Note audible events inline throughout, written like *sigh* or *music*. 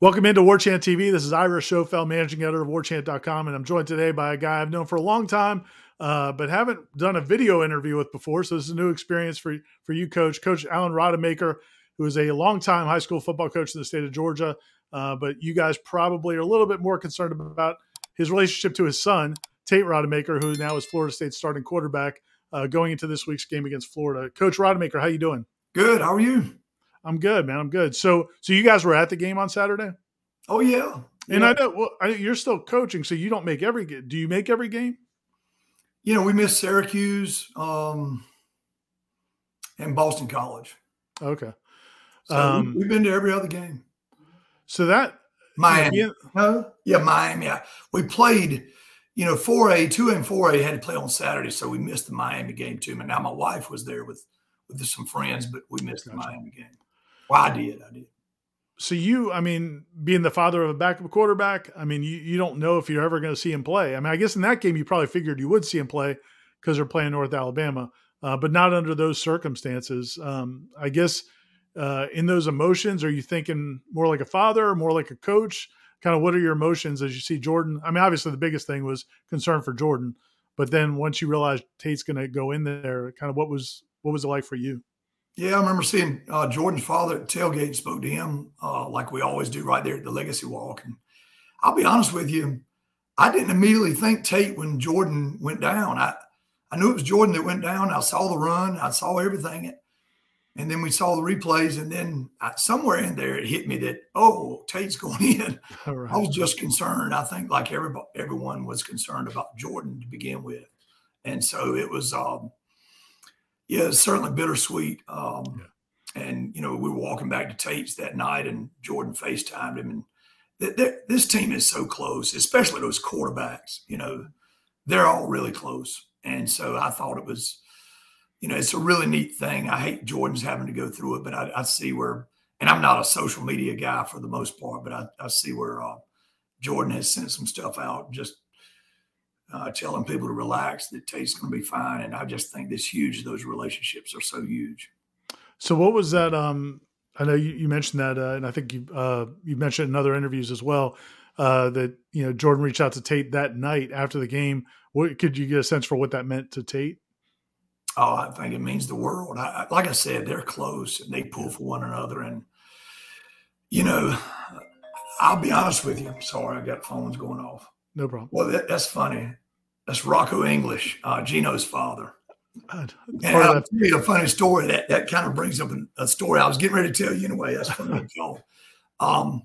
Welcome into Warchant TV. This is Ira Schoffel, managing editor of WarChant.com, and I'm joined today by a guy I've known for a long time, uh, but haven't done a video interview with before. So this is a new experience for for you, Coach. Coach Alan Rodemaker, who is a longtime high school football coach in the state of Georgia, uh, but you guys probably are a little bit more concerned about his relationship to his son, Tate Rodemaker, who now is Florida State's starting quarterback, uh, going into this week's game against Florida. Coach Rodemaker, how are you doing? Good. How are you? I'm good, man. I'm good. So, so you guys were at the game on Saturday? Oh yeah. And yeah. I know well, I, you're still coaching, so you don't make every game. Do you make every game? You know, we missed Syracuse um, and Boston College. Okay. So um, we've been to every other game. So that Miami, yeah, huh? yeah, Miami. Yeah, we played. You know, four A, two and four A had to play on Saturday, so we missed the Miami game too. And now my wife was there with with some friends, but we missed gotcha. the Miami game. Well, I did. I did. So you, I mean, being the father of a backup quarterback, I mean, you, you don't know if you're ever going to see him play. I mean, I guess in that game you probably figured you would see him play because they're playing North Alabama, uh, but not under those circumstances. Um, I guess uh, in those emotions, are you thinking more like a father, or more like a coach? Kind of what are your emotions as you see Jordan? I mean, obviously the biggest thing was concern for Jordan, but then once you realized Tate's going to go in there, kind of what was what was it like for you? Yeah, I remember seeing uh, Jordan's father at tailgate and spoke to him uh, like we always do right there at the Legacy Walk. And I'll be honest with you, I didn't immediately think Tate when Jordan went down. I, I knew it was Jordan that went down. I saw the run, I saw everything. And then we saw the replays. And then I, somewhere in there, it hit me that, oh, Tate's *laughs* going in. Right. I was just concerned. I think like everybody, everyone was concerned about Jordan to begin with. And so it was, um, yeah, it's certainly bittersweet. Um, yeah. And you know, we were walking back to Tate's that night, and Jordan Facetimed him, and th- th- this team is so close, especially those quarterbacks. You know, they're all really close, and so I thought it was, you know, it's a really neat thing. I hate Jordan's having to go through it, but I, I see where, and I'm not a social media guy for the most part, but I, I see where uh, Jordan has sent some stuff out just uh, telling people to relax, that Tate's going to be fine. And I just think this huge, those relationships are so huge. So what was that? Um, I know you, you mentioned that, uh, and I think you uh, you mentioned in other interviews as well uh, that you know Jordan reached out to Tate that night after the game. What could you get a sense for what that meant to Tate? Oh, I think it means the world. I, like I said, they're close and they pull for one another. And you know, I'll be honest with you. I'm sorry, I got phones going off. No problem. Well, that, that's funny. That's Rocco English, uh, Gino's father. and I'll tell you a funny story that that kind of brings up a, story I was getting ready to tell you anyway. That's funny. *laughs* um,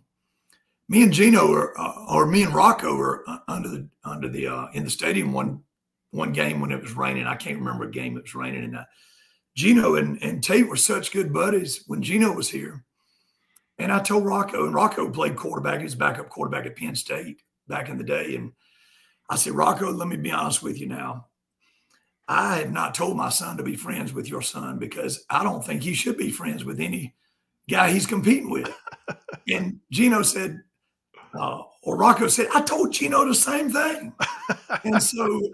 me and Gino, are, uh, or me and Rocco, were uh, under the under the uh, in the stadium one one game when it was raining. I can't remember a game it was raining, and Gino and and Tate were such good buddies when Gino was here. And I told Rocco, and Rocco played quarterback. He was backup quarterback at Penn State back in the day. And I said, Rocco, let me be honest with you now. I have not told my son to be friends with your son because I don't think he should be friends with any guy he's competing with. *laughs* and Gino said, uh, or Rocco said, I told Gino the same thing. and so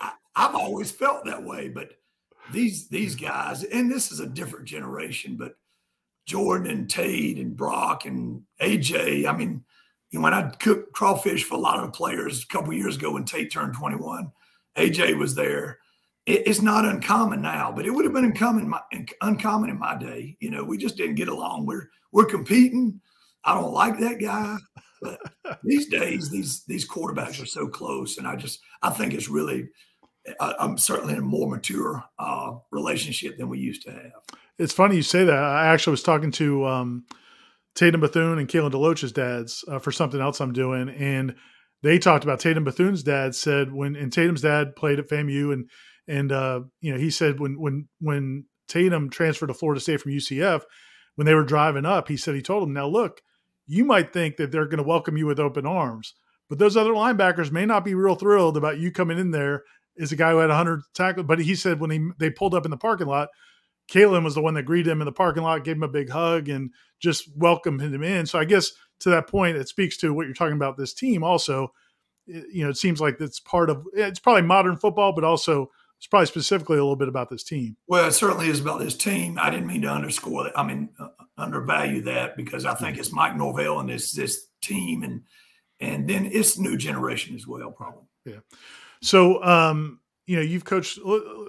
I, I've always felt that way. But these these guys, and this is a different generation, but Jordan and Tate and Brock and AJ, I mean, you know, when I cooked crawfish for a lot of players a couple years ago when Tate turned 21, AJ was there. It, it's not uncommon now, but it would have been uncommon, my, uncommon in my day. You know, we just didn't get along. We're we're competing. I don't like that guy. But these days, these these quarterbacks are so close, and I just I think it's really I, am certainly in a more mature uh, relationship than we used to have. It's funny you say that. I actually was talking to um, Tatum Bethune and Kalen DeLoach's dads uh, for something else I'm doing, and they talked about Tatum Bethune's dad said when and Tatum's dad played at FAMU and and uh, you know he said when when when Tatum transferred to Florida State from UCF when they were driving up he said he told him now look you might think that they're going to welcome you with open arms but those other linebackers may not be real thrilled about you coming in there as a guy who had 100 tackles. But he said when he they pulled up in the parking lot Kalen was the one that greeted him in the parking lot, gave him a big hug, and just welcomed him in. So I guess to that point, it speaks to what you're talking about. This team also, you know, it seems like it's part of it's probably modern football, but also it's probably specifically a little bit about this team. Well, it certainly is about this team. I didn't mean to underscore that. I mean, uh, undervalue that because I think it's Mike Norvell and this this team and and then it's new generation as well, probably. Yeah. So um, you know, you've coached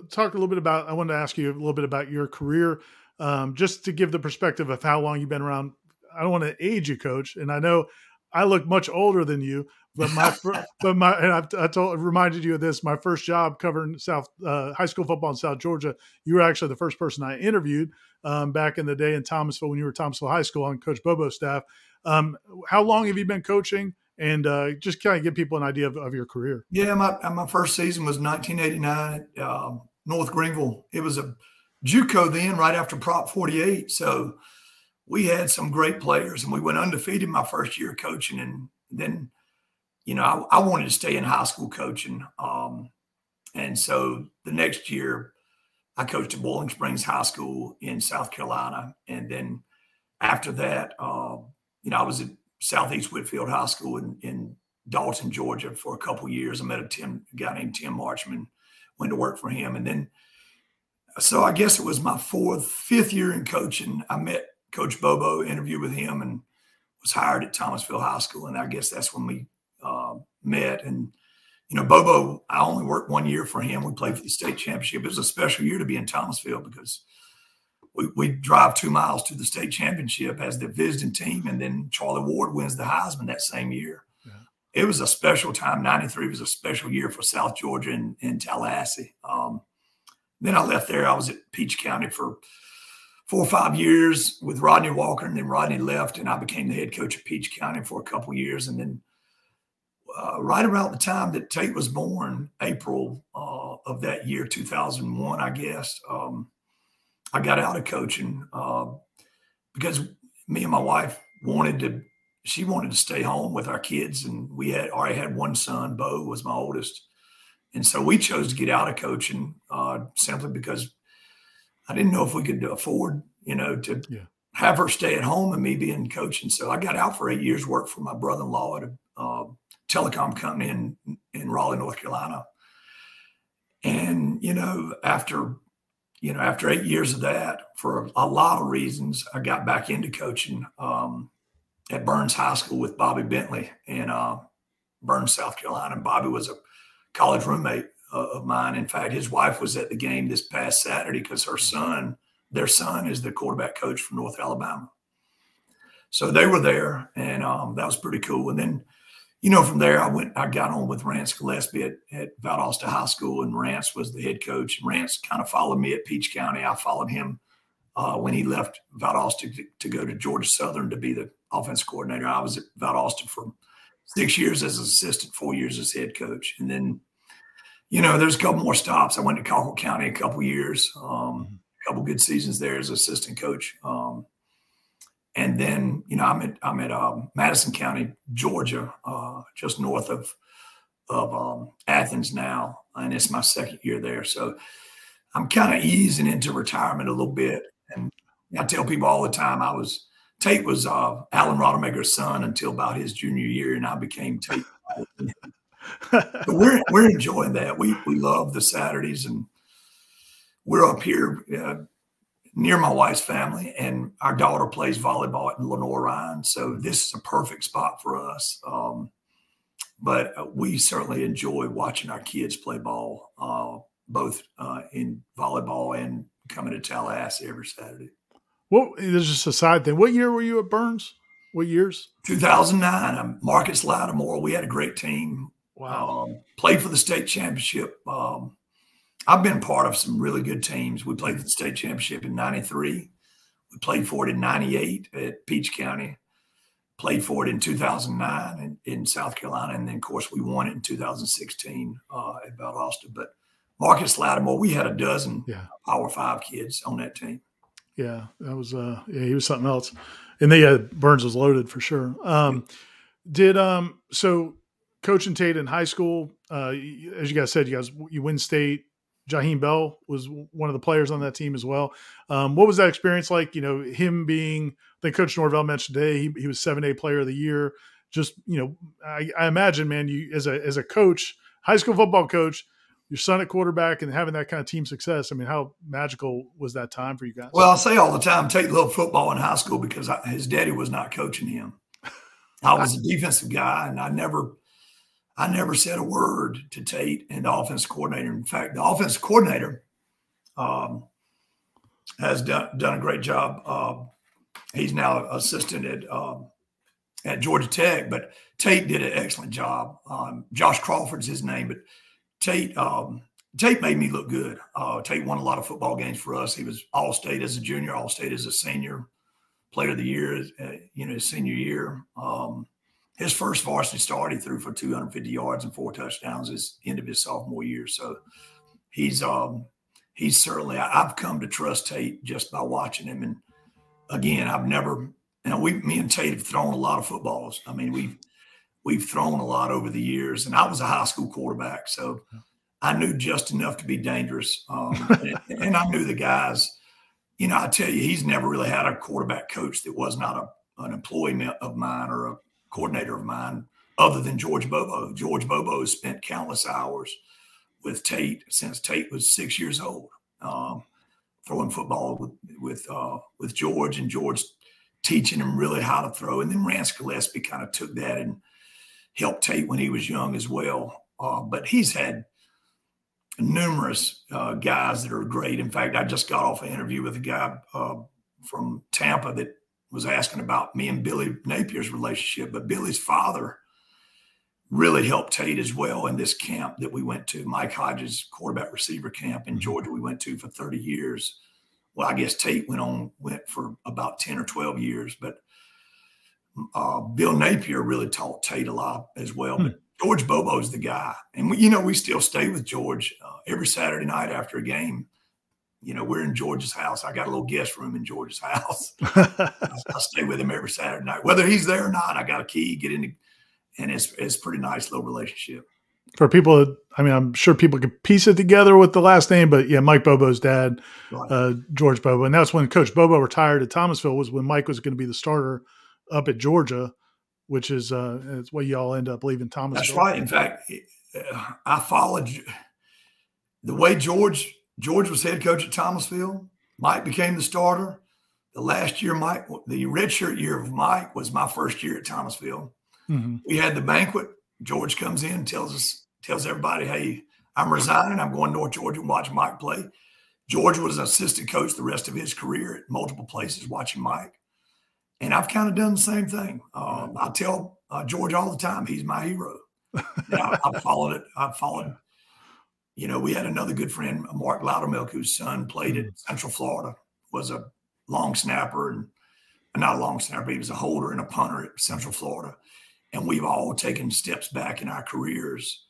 talk a little bit about I wanted to ask you a little bit about your career. Um, just to give the perspective of how long you've been around. I don't want to age you, coach, and I know I look much older than you, but my *laughs* but my and I've, I told reminded you of this. My first job covering South uh, high school football in South Georgia. You were actually the first person I interviewed um, back in the day in Thomasville when you were Thomasville High School on Coach Bobo's staff. Um, how long have you been coaching? And uh, just kind of give people an idea of, of your career. Yeah, my my first season was 1989 at um, North Greenville. It was a JUCO then, right after Prop 48. So we had some great players, and we went undefeated my first year coaching, and then you know, I, I, wanted to stay in high school coaching. Um, and so the next year, I coached at Boiling Springs High School in South Carolina. And then after that, uh, you know, I was at Southeast Whitfield High School in, in Dalton, Georgia for a couple years. I met a, Tim, a guy named Tim Marchman, went to work for him. And then, so I guess it was my fourth, fifth year in coaching. I met Coach Bobo, interviewed with him, and was hired at Thomasville High School. And I guess that's when we uh, met. And, you know, Bobo, I only worked one year for him. We played for the state championship. It was a special year to be in Thomasville because we, we drive two miles to the state championship as the visiting team. And then Charlie Ward wins the Heisman that same year. Yeah. It was a special time. 93 was a special year for South Georgia and, and Tallahassee. Um, then I left there. I was at Peach County for four or five years with Rodney Walker, and then Rodney left, and I became the head coach of Peach County for a couple years, and then uh, right around the time that Tate was born, April uh, of that year, 2001, I guess, um, I got out of coaching uh, because me and my wife wanted to, she wanted to stay home with our kids. And we had already had one son, Bo was my oldest. And so we chose to get out of coaching uh, simply because I didn't know if we could afford, you know, to yeah. have her stay at home and me being coaching. So I got out for eight years, worked for my brother in law at a uh, telecom company in in Raleigh, North Carolina. And you know, after you know, after eight years of that, for a lot of reasons, I got back into coaching um, at Byrnes High School with Bobby Bentley in uh, Byrnes, South Carolina. And Bobby was a college roommate uh, of mine. In fact, his wife was at the game this past Saturday because her son, their son, is the quarterback coach from North Alabama. So they were there, and um, that was pretty cool. And then you know, from there, I went, I got on with Rance Gillespie at, at Valdosta High School, and Rance was the head coach. And Rance kind of followed me at Peach County. I followed him uh, when he left Valdosta to, to, go to Georgia Southern to be the offense coordinator. I was at Valdosta for six years as an assistant, four years as head coach. And then, you know, there's a couple more stops. I went to Colquitt County a couple years, um, mm-hmm. a couple good seasons there as assistant coach. Um, and then you know I'm at I'm at um, Madison County, Georgia, uh, just north of of um, Athens now, and it's my second year there. So I'm kind of easing into retirement a little bit, and I tell people all the time I was Tate was uh, Alan Rodemaker's son until about his junior year, and I became Tate. *laughs* we're we're enjoying that. We we love the Saturdays, and we're up here. Uh, near my wife's family, and our daughter plays volleyball at Lenoir-Rhyne. So this is a perfect spot for us. Um, but uh, we certainly enjoy watching our kids play ball, uh, both uh, in volleyball and coming to Tallahassee every Saturday. Well, there's just a side thing. What year were you at Byrnes? What years? 2009. I'm Marcus Lattimore. We had a great team. Wow. Um, played for the state championship. Um, I've been part of some really good teams. We played for the state championship in 93. We played for it in 98 at Peach County. Played for it in 2009 in, in South Carolina. And then, of course, we won it in 2016 uh, at Valdosta. But Marcus Lattimore, we had a dozen yeah. Power Five kids on that team. Yeah, that was, uh, yeah, he was something else. And they had Byrnes was loaded for sure. Um, did, um, so coaching Tate in high school, uh, as you guys said, you guys, you win state, Jaheim Bell was one of the players on that team as well. Um, what was that experience like? You know, him being, I think Coach Norvell mentioned today, he, he was 7A player of the year. Just, you know, I, I, imagine, man, you as a, as a coach, high school football coach, your son at quarterback and having that kind of team success. I mean, how magical was that time for you guys? Well, I say all the time, Tate loved football in high school because I, his daddy was not coaching him. I was a defensive guy, and I never, I never said a word to Tate and the offense coordinator. In fact, the offense coordinator um, has done done a great job. Uh, he's now assistant at um, at Georgia Tech, but Tate did an excellent job. Um, Josh Crawford's his name, but Tate um, Tate made me look good. Uh, Tate won a lot of football games for us. He was All State as a junior, All State as a senior, Player of the Year, uh, you know, his senior year. Um, his first varsity start, he threw for 250 yards and four touchdowns. His end of his sophomore year, so he's um, he's certainly. I've come to trust Tate just by watching him, and again, I've never. You know, we, me and Tate have thrown a lot of footballs. I mean, we've we've thrown a lot over the years, and I was a high school quarterback, so I knew just enough to be dangerous, um, and, and, I knew the guys. You know, I tell you, he's never really had a quarterback coach that was not a, an employee of mine or a coordinator of mine, other than George Bobo. George Bobo has spent countless hours with Tate since Tate was six years old, um, throwing football with with uh, with George, and George teaching him really how to throw. And then Rance Gillespie kind of took that and helped Tate when he was young as well. Uh, but he's had numerous uh, guys that are great. In fact, I just got off an interview with a guy uh, from Tampa that was asking about me and Billy Napier's relationship. But Billy's father really helped Tate as well in this camp that we went to, Mike Hodges quarterback receiver camp in mm-hmm. Georgia. We went to for 30 years. Well, I guess Tate went on went for about 10 or 12 years, but uh, Bill Napier really taught Tate a lot as well. Hmm. But George Bobo's the guy, and we, you know we still stay with George uh, every Saturday night after a game. You know we're in George's house. I got a little guest room in George's house. *laughs* I, I, stay with him every Saturday night, whether he's there or not. I got a key, get in, and it's it's pretty nice little relationship. For people, I mean, I'm sure people could piece it together with the last name, but yeah, Mike Bobo's dad, right. uh, George Bobo, and that's when Coach Bobo retired at Thomasville. Was when Mike was going to be the starter up at Georgia, which is uh, it's what y'all end up leaving Thomasville. That's right. In fact, I followed the way George George was head coach at Thomasville. Mike became the starter. The last year, Mike, the redshirt year of Mike was my first year at Thomasville. Mm-hmm. We had the banquet. George comes in, tells us, tells everybody, "Hey, I'm resigning. I'm going to North Georgia and watch Mike play." George was an assistant coach the rest of his career at multiple places, watching Mike. And I've kind of done the same thing. Um, I tell uh, George all the time, he's my hero. *laughs* I, have followed it. I've followed, you know, we had another good friend, Mark Loudermilk, whose son played at Central Florida, was a long snapper and not a long snapper, but he was a holder and a punter at Central Florida. And we've all taken steps back in our careers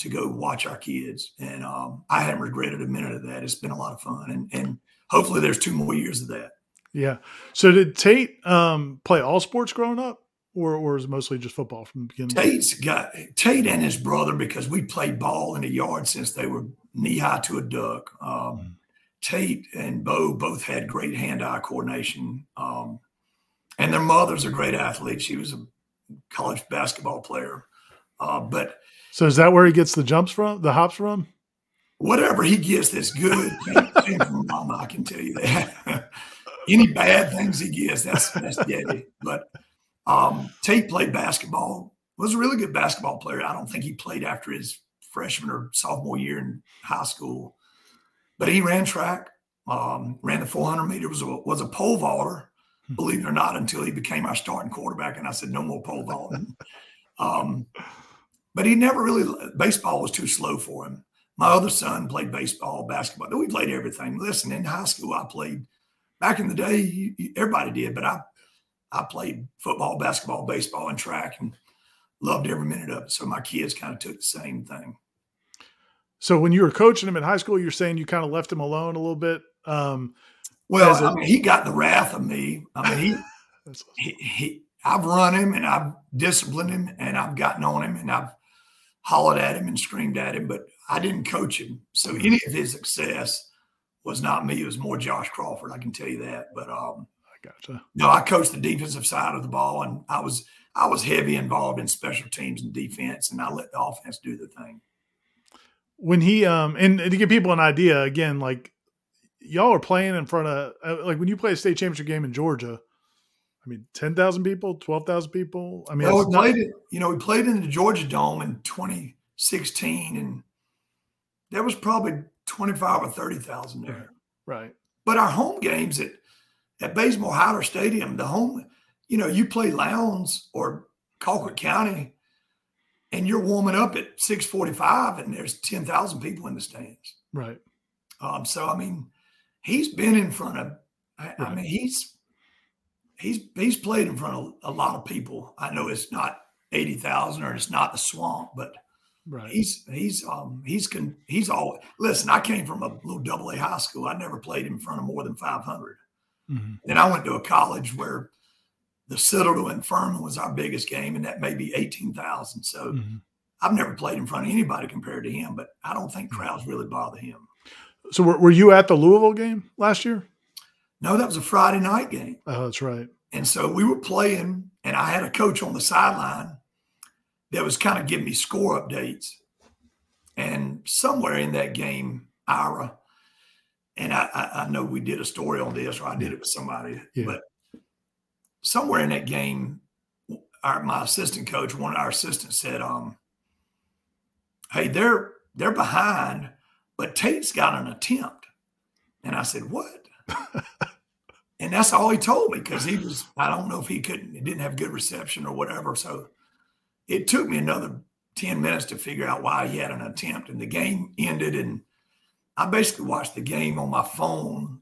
to go watch our kids. And um, I haven't regretted a minute of that. It's been a lot of fun. And, and hopefully there's two more years of that. Yeah. So did Tate um, play all sports growing up, or or is it mostly just football from the beginning? Tate's got Tate and his brother because we played ball in the yard since they were knee high to a duck. Um, mm. Tate and Bo both had great hand eye coordination, um, and their mother's a great athlete. She was a college basketball player, uh, but so is that where he gets the jumps from, the hops from? Whatever he gets that's good from mama. I can tell you that. *laughs* any bad things he gets, that's that's deadly. But um, Tate played basketball. Was a really good basketball player. I don't think he played after his freshman or sophomore year in high school, but he ran track. Um, ran the 400 meter. Was a, was a pole vaulter, hmm. believe it or not, until he became our starting quarterback. And I said, no more pole vaulting. *laughs* um, but he never really. Baseball was too slow for him. My other son played baseball, basketball. We played everything. Listen, in high school, I played back in the day, everybody did, but I I played football, basketball, baseball, and track, and loved every minute of it. So my kids kind of took the same thing. So when you were coaching him in high school, you're saying you kind of left him alone a little bit. Um, well, I mean, he got the wrath of me. I mean, he, *laughs* he, he, I've run him and I've disciplined him and I've gotten on him and I've hollered at him and screamed at him, but I didn't coach him. So any of his success was not me. It was more Josh Crawford. I can tell you that. But um, gotcha. No, I coached the defensive side of the ball, and I was I was heavy involved in special teams and defense, and I let the offense do the thing. when he um and, to give people an idea again, like y'all are playing in front of uh, like when you play a state championship game in Georgia. I mean, ten thousand people, twelve thousand people. I mean, well, we played it. You know, we played in the Georgia Dome in 2016, and there was probably twenty five or thirty thousand there. Right. But our home games at at Bazemore Hyder Stadium, the home, you know, you play Lowndes or Colquitt County, and you're warming up at six forty five, and there's ten thousand people in the stands. Right. Um. So I mean, he's been in front of. I, right. I mean, he's he's he's played in front of a lot of people. I know it's not eighty thousand or it's not the swamp, but right. he's he's um he's con, he's all listen. I came from a little double A high school. I never played in front of more than five hundred. Mm-hmm. Then I went to a college where the Citadel and Furman was our biggest game, and that may be eighteen thousand. So mm-hmm. I've never played in front of anybody compared to him, but I don't think mm-hmm. crowds really bother him. So were, were you at the Louisville game last year? No, that was a Friday night game. Oh, that's right. And so we were playing, and I had a coach on the sideline that was kind of giving me score updates. And somewhere in that game, Ira, and I, I, know we did a story on this, or I did it with somebody, yeah. but somewhere in that game, our my assistant coach, one of our assistants said, um, hey, they're they're behind, but Tate's got an attempt. And I said, What? *laughs* and that's all he told me because he was, I don't know if he couldn't, he didn't have good reception or whatever. So it took me another 10 minutes to figure out why he had an attempt. And the game ended. And I basically watched the game on my phone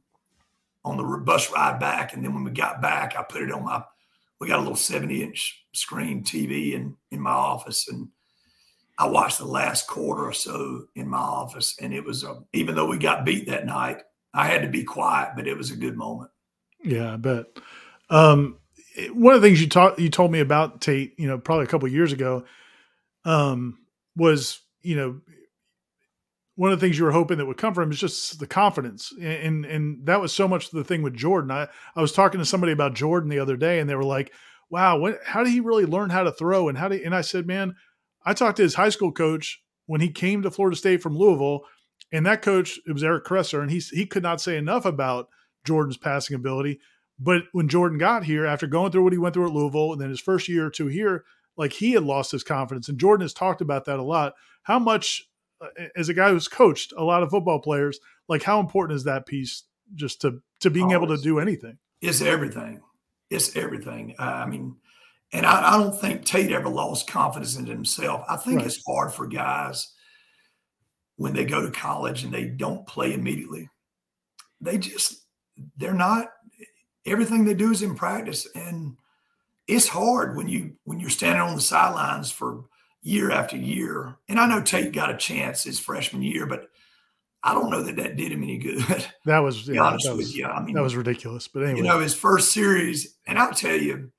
on the bus ride back. And then when we got back, I put it on my, we got a little 70 inch screen TV in, in my office. And I watched the last quarter or so in my office. And it was, a, even though we got beat that night, I had to be quiet, but it was a good moment. Yeah, I bet. Um, one of the things you taught you told me about Tate, you know, probably a couple years ago, um, was you know one of the things you were hoping that would come from is just the confidence, and and that was so much the thing with Jordan. I I was talking to somebody about Jordan the other day, and they were like, "Wow, what, how did he really learn how to throw?" And how did and I said, "Man, I talked to his high school coach when he came to Florida State from Louisville." And that coach, it was Eric Kresser, and he he could not say enough about Jordan's passing ability. But when Jordan got here, after going through what he went through at Louisville, and then his first year or two here, like he had lost his confidence. And Jordan has talked about that a lot. How much, as a guy who's coached a lot of football players, like how important is that piece just to to being able to do anything? It's everything. It's everything. Uh, I mean, and I, I, don't think Tate ever lost confidence in himself. I think right. it's hard for guys when they go to college and they don't play immediately. They just they're not everything they do is in practice and it's hard when you when you're standing on the sidelines for year after year and i know tate got a chance his freshman year but i don't know that that did him any good *laughs* that was yeah, honest that was, with you i mean that was ridiculous but anyway you know his first series and i'll tell you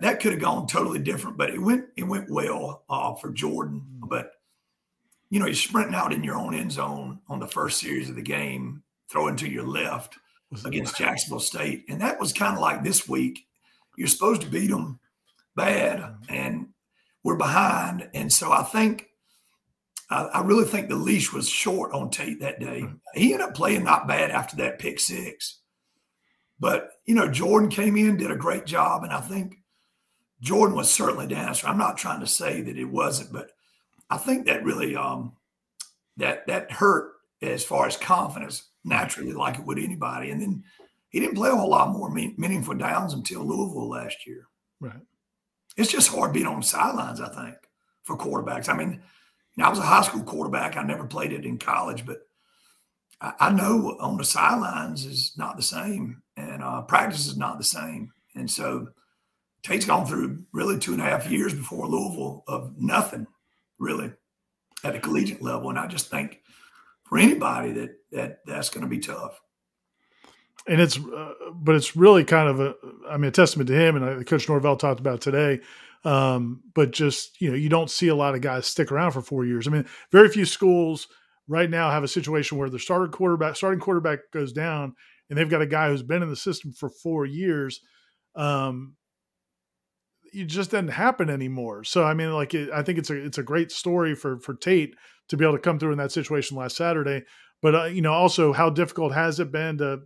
that could have gone totally different but it went it went well uh, for jordan mm. but you know you're sprinting out in your own end zone on the first series of the game throwing to your left against Jacksonville State. And that was kind of like this week. You're supposed to beat them bad, mm-hmm. and we're behind. And so I think, I, I really think the leash was short on Tate that day. Mm-hmm. He ended up playing not bad after that pick six. But, you know, Jordan came in, did a great job. And I think Jordan was certainly the answer. I'm not trying to say that it wasn't, but I think that really um, that that hurt as far as confidence naturally like it would anybody. And then he didn't play a whole lot more meaningful downs until Louisville last year. Right. It's just hard being on sidelines, I think, for quarterbacks. I mean, you know, I was a high school quarterback. I never played it in college, but I, I know on the sidelines is not the same, and uh, practice is not the same. And so Tate's gone through really two and a half years before Louisville of nothing, really, at the collegiate level. And I just think for anybody that that that's going to be tough. And it's, uh, but it's really kind of a, I mean, a testament to him. And uh, Coach Norvell talked about today. Um, but just you know, you don't see a lot of guys stick around for four years. I mean, very few schools right now have a situation where the starter quarterback, starting quarterback goes down, and they've got a guy who's been in the system for four years. Um, it just doesn't happen anymore. So I mean, like it, I think it's a it's a great story for for Tate to be able to come through in that situation last Saturday. But uh, you know, also how difficult has it been to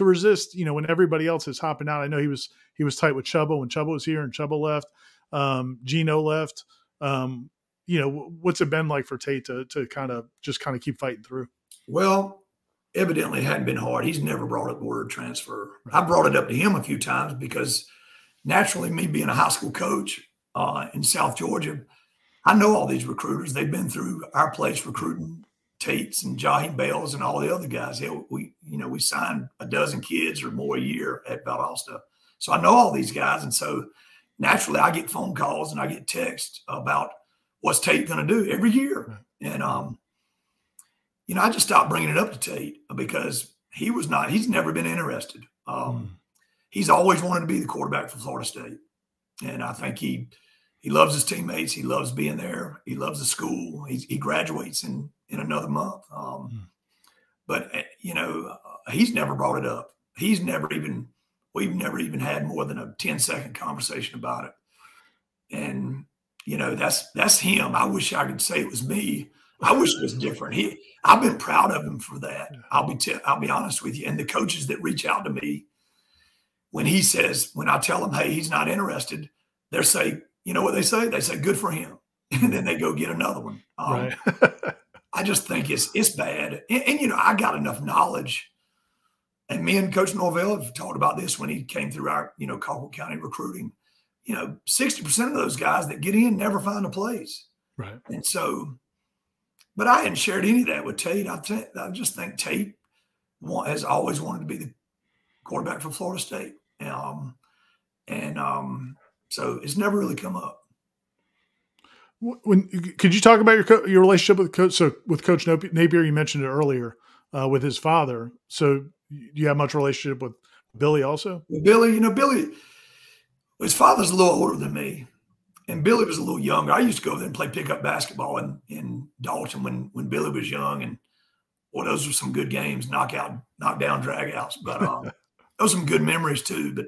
to resist? You know, when everybody else is hopping out. I know he was he was tight with Chubba when Chubba was here and Chubba left. Um, Geno left. Um, you know, what's it been like for Tate to to kind of just kind of keep fighting through? Well, evidently it hadn't been hard. He's never brought up the word transfer. I brought it up to him a few times because naturally, me being a high school coach uh, in South Georgia, I know all these recruiters. They've been through our place recruiting Tates and Jaheim Bells and all the other guys. We, you know, we signed a dozen kids or more a year at Valdosta. So I know all these guys. And so naturally I get phone calls and I get texts about what's Tate going to do every year. And, um, you know, I just stopped bringing it up to Tate because he was not, he's never been interested. Um, mm. He's always wanted to be the quarterback for Florida State. And I think he, he loves his teammates. He loves being there. He loves the school. He, he graduates in in another month. Um, mm. But eh, you know, uh, he's never brought it up. He's never even we've never even had more than a 10 second conversation about it. And you know, that's that's him. I wish I could say it was me. I wish it was different. He, I've been proud of him for that. I'll be, t- I'll be honest with you. And the coaches that reach out to me, when he says, when I tell them, hey, he's not interested, they're say, you know what they say? They say, good for him. *laughs* And then they go get another one. Um, right. *laughs* I just think it's it's bad. And, and, you know, I got enough knowledge. And me and Coach Norvell have talked about this when he came through our, you know, Colquitt County recruiting. You know, 60% of those guys that get in never find a place. Right. And so, but I hadn't shared any of that with Tate. I, t- I just think Tate want, has always wanted to be the quarterback for Florida State. Um, and um, so it's never really come up. When could you talk about your your relationship with coach? So with Coach Napier, you mentioned it earlier uh, with his father. So do you have much relationship with Billy also? Billy, you know, Billy, his father's a little older than me, and Billy was a little younger. I used to go there and play pickup basketball in in Dalton when when Billy was young, and well, those were some good games, knockout, knockdown, dragouts. But um, *laughs* those some good memories too. But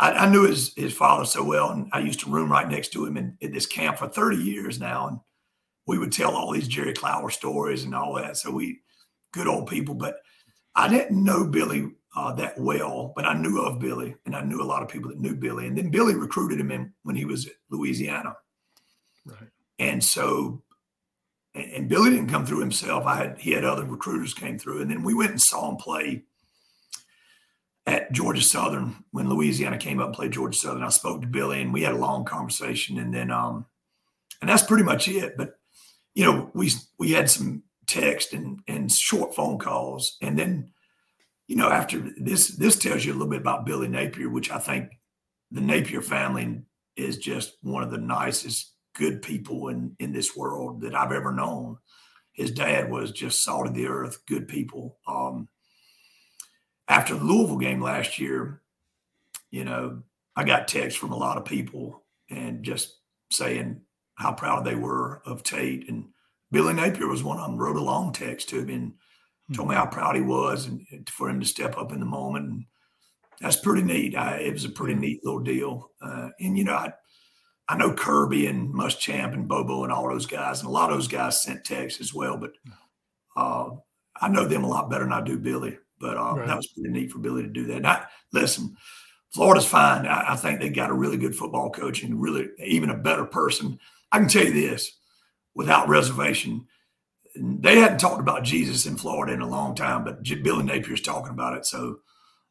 I, I, knew his his father so well, and I used to room right next to him in, in this camp for 30 years now, and we would tell all these Jerry Clower stories and all that. So we good old people, but I didn't know Billy uh, that well, but I knew of Billy, and I knew a lot of people that knew Billy. And then Billy recruited him in when he was at Louisiana, right? And so, and, and Billy didn't come through himself. I had he had other recruiters came through, and then we went and saw him play at Georgia Southern when Louisiana came up and played Georgia Southern. I spoke to Billy and we had a long conversation, and then um, and that's pretty much it. But you know, we we had some text and and short phone calls, and then you know after this this tells you a little bit about Billy Napier, which I think the Napier family is just one of the nicest, good people in in this world that I've ever known. His dad was just salt of the earth, good people. Um, after the Louisville game last year, you know, I got texts from a lot of people and just saying how proud they were of Tate. And Billy Napier was one of them, wrote a long text to me and told me how proud he was and for him to step up in the moment. And that's pretty neat. I, it was a pretty neat little deal. Uh, and, you know, I, I know Kirby and Muschamp and Bobo and all those guys, and a lot of those guys sent texts as well, but uh, I know them a lot better than I do Billy. But uh, right. that was pretty neat for Billy to do that. Now, listen, Florida's fine. I, I, think they got a really good football coach and really even a better person. I can tell you this without reservation. They hadn't talked about Jesus in Florida in a long time, but Billy Napier's talking about it. So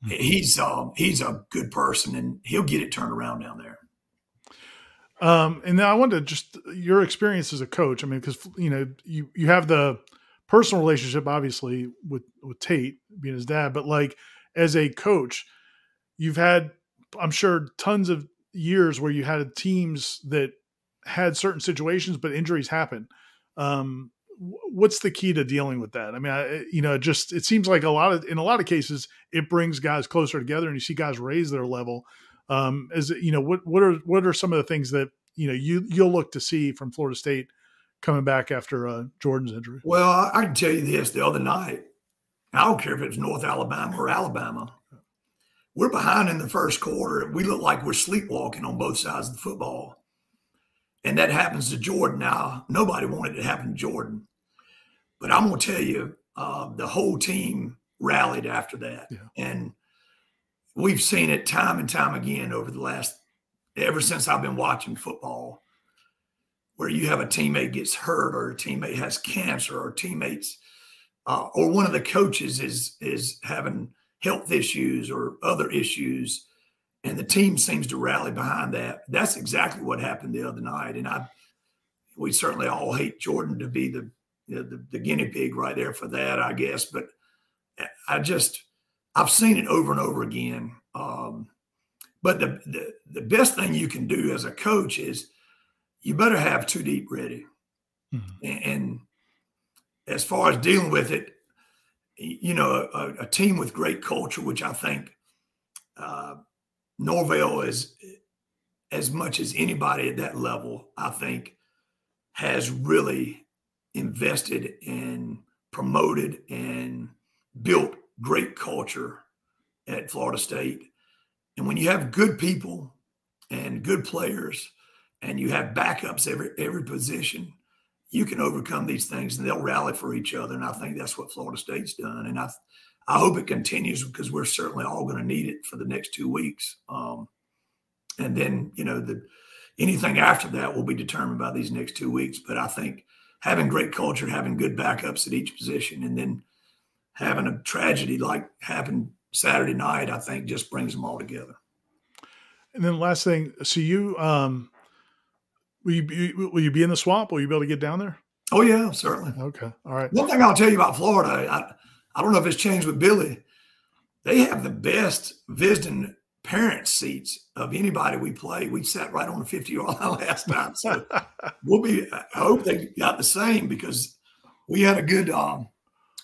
mm-hmm. he's um, he's a good person, and he'll get it turned around down there. Um, and then I wanted to just your experience as a coach. I mean, because you know you you have the personal relationship, obviously, with with Tate being his dad, but like as a coach, you've had, I'm sure, tons of years where you had teams that had certain situations, but injuries happen. Um, what's the key to dealing with that? I mean, I, you know, just it seems like a lot of in a lot of cases it brings guys closer together, and you see guys raise their level. Um, as you know, what what are what are some of the things that you know you you'll look to see from Florida State coming back after uh, Jordan's injury? Well, I can tell you this: the other night, I don't care if it's North Alabama or Alabama, we're behind in the first quarter. We look like we're sleepwalking on both sides of the football. And that happens to Jordan now. Nobody wanted it to happen to Jordan. But I'm going to tell you, uh, the whole team rallied after that. Yeah. And we've seen it time and time again over the last, ever since I've been watching football, where you have a teammate gets hurt or a teammate has cancer or teammates uh, or one of the coaches is is having health issues or other issues and the team seems to rally behind that. That's exactly what happened the other night. And I, we certainly all hate Jordan to be the, the, the guinea pig right there for that, I guess. But I just, I've seen it over and over again. Um, but the, the the best thing you can do as a coach is you better have two deep ready. Mm-hmm. And, and, as far as dealing with it, you know, a, a team with great culture, which I think uh, Norvell is as much as anybody at that level, I think, has really invested and promoted and built great culture at Florida State. And when you have good people and good players and you have backups every every position, you can overcome these things and they'll rally for each other. And I think that's what Florida State's done. And I I hope it continues because we're certainly all going to need it for the next two weeks. Um, and then, you know, the anything after that will be determined by these next two weeks. But I think having great culture, having good backups at each position, and then having a tragedy like happened Saturday night, I think just brings them all together. And then last thing, so you um will you be, will you be in the swamp? Will you be able to get down there? Oh yeah, certainly. Okay. All right. One thing I'll tell you about Florida, I, I don't know if it's changed with Billy. They have the best visiting parent seats of anybody we play. We sat right on the 50 yard line *laughs* last time. So we'll be, I hope they got the same because we had a good, um,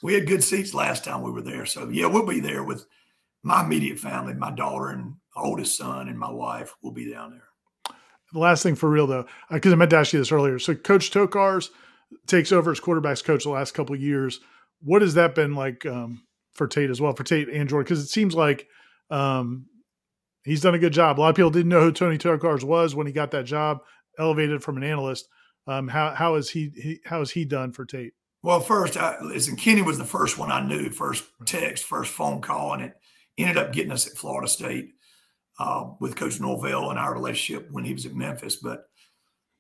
we had good seats last time we were there. So yeah, we'll be there with my immediate family, my daughter and oldest son and my wife will be down there. The last thing for real though, because I meant to ask you this earlier. So Coach Tokarz takes over as quarterbacks coach the last couple years what has that been like um, for Tate as well, for Tate and Jordan? Because it seems like um, he's done a good job. A lot of people didn't know who Tony Tokarz was when he got that job, elevated from an analyst. Um, how how is he, he how has he done for Tate? Well, first, I, listen, Kenny was the first one I knew, first text, first phone call, and it ended up getting us at Florida State uh, with Coach Norvell and our relationship when he was at Memphis. But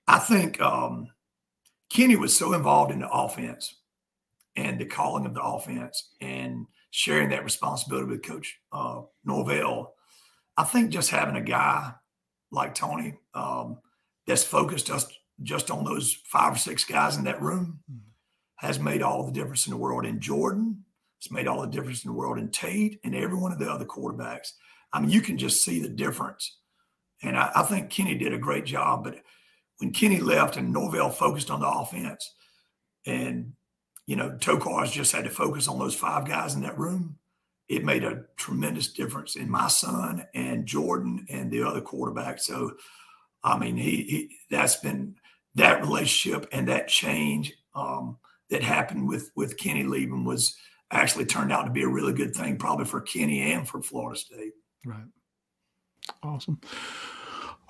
I think um, Kenny was so involved in the offense and the calling of the offense and sharing that responsibility with Coach uh, Norvell. I think just having a guy like Tony um, that's focused just just on those five or six guys in that room mm-hmm. has made all the difference in the world. In Jordan, it's made all the difference in the world. In Tate and every one of the other quarterbacks. I mean, you can just see the difference. And I, I think Kenny did a great job. But when Kenny left and Norvell focused on the offense, and you know, Tokarz just had to focus on those five guys in that room. It made a tremendous difference in my son and Jordan and the other quarterback. So, I mean, he, he that's been that relationship and that change um, that happened with with Kenny leaving was actually turned out to be a really good thing, probably for Kenny and for Florida State. Right. Awesome.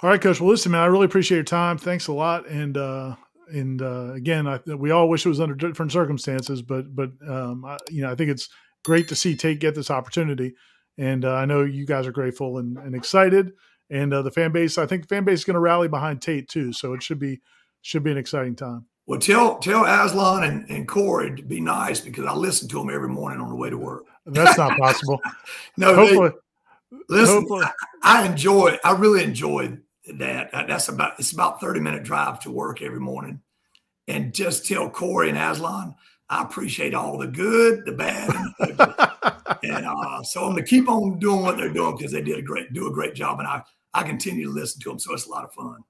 All right, Coach. Well, listen, man, I really appreciate your time. Thanks a lot, and uh, and uh, again, I, we all wish it was under different circumstances, but but um, I, you know, I think it's great to see Tate get this opportunity, and uh, I know you guys are grateful and, and excited, and uh, the fan base. I think the fan base is going to rally behind Tate too, so it should be should be an exciting time. Well, tell tell Aslan and, and Corey to be nice because I listen to them every morning on the way to work. That's not possible. *laughs* no, hopefully, they, listen. Hopefully. I, enjoy. I really enjoy that. Uh, that's about it's about 30 minute drive to work every morning. And just tell Corey and Aslan, I appreciate all the good, the bad, and, the *laughs* and uh, so I'm gonna keep on doing what they're doing because they did a great do a great job, and I I continue to listen to them, so it's a lot of fun.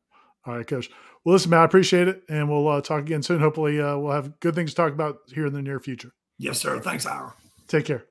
All right, Coach. Well, listen, man, I appreciate it, and we'll uh, talk again soon. Hopefully, uh, we'll have good things to talk about here in the near future. Yes, sir. Thanks, Ira. Take care.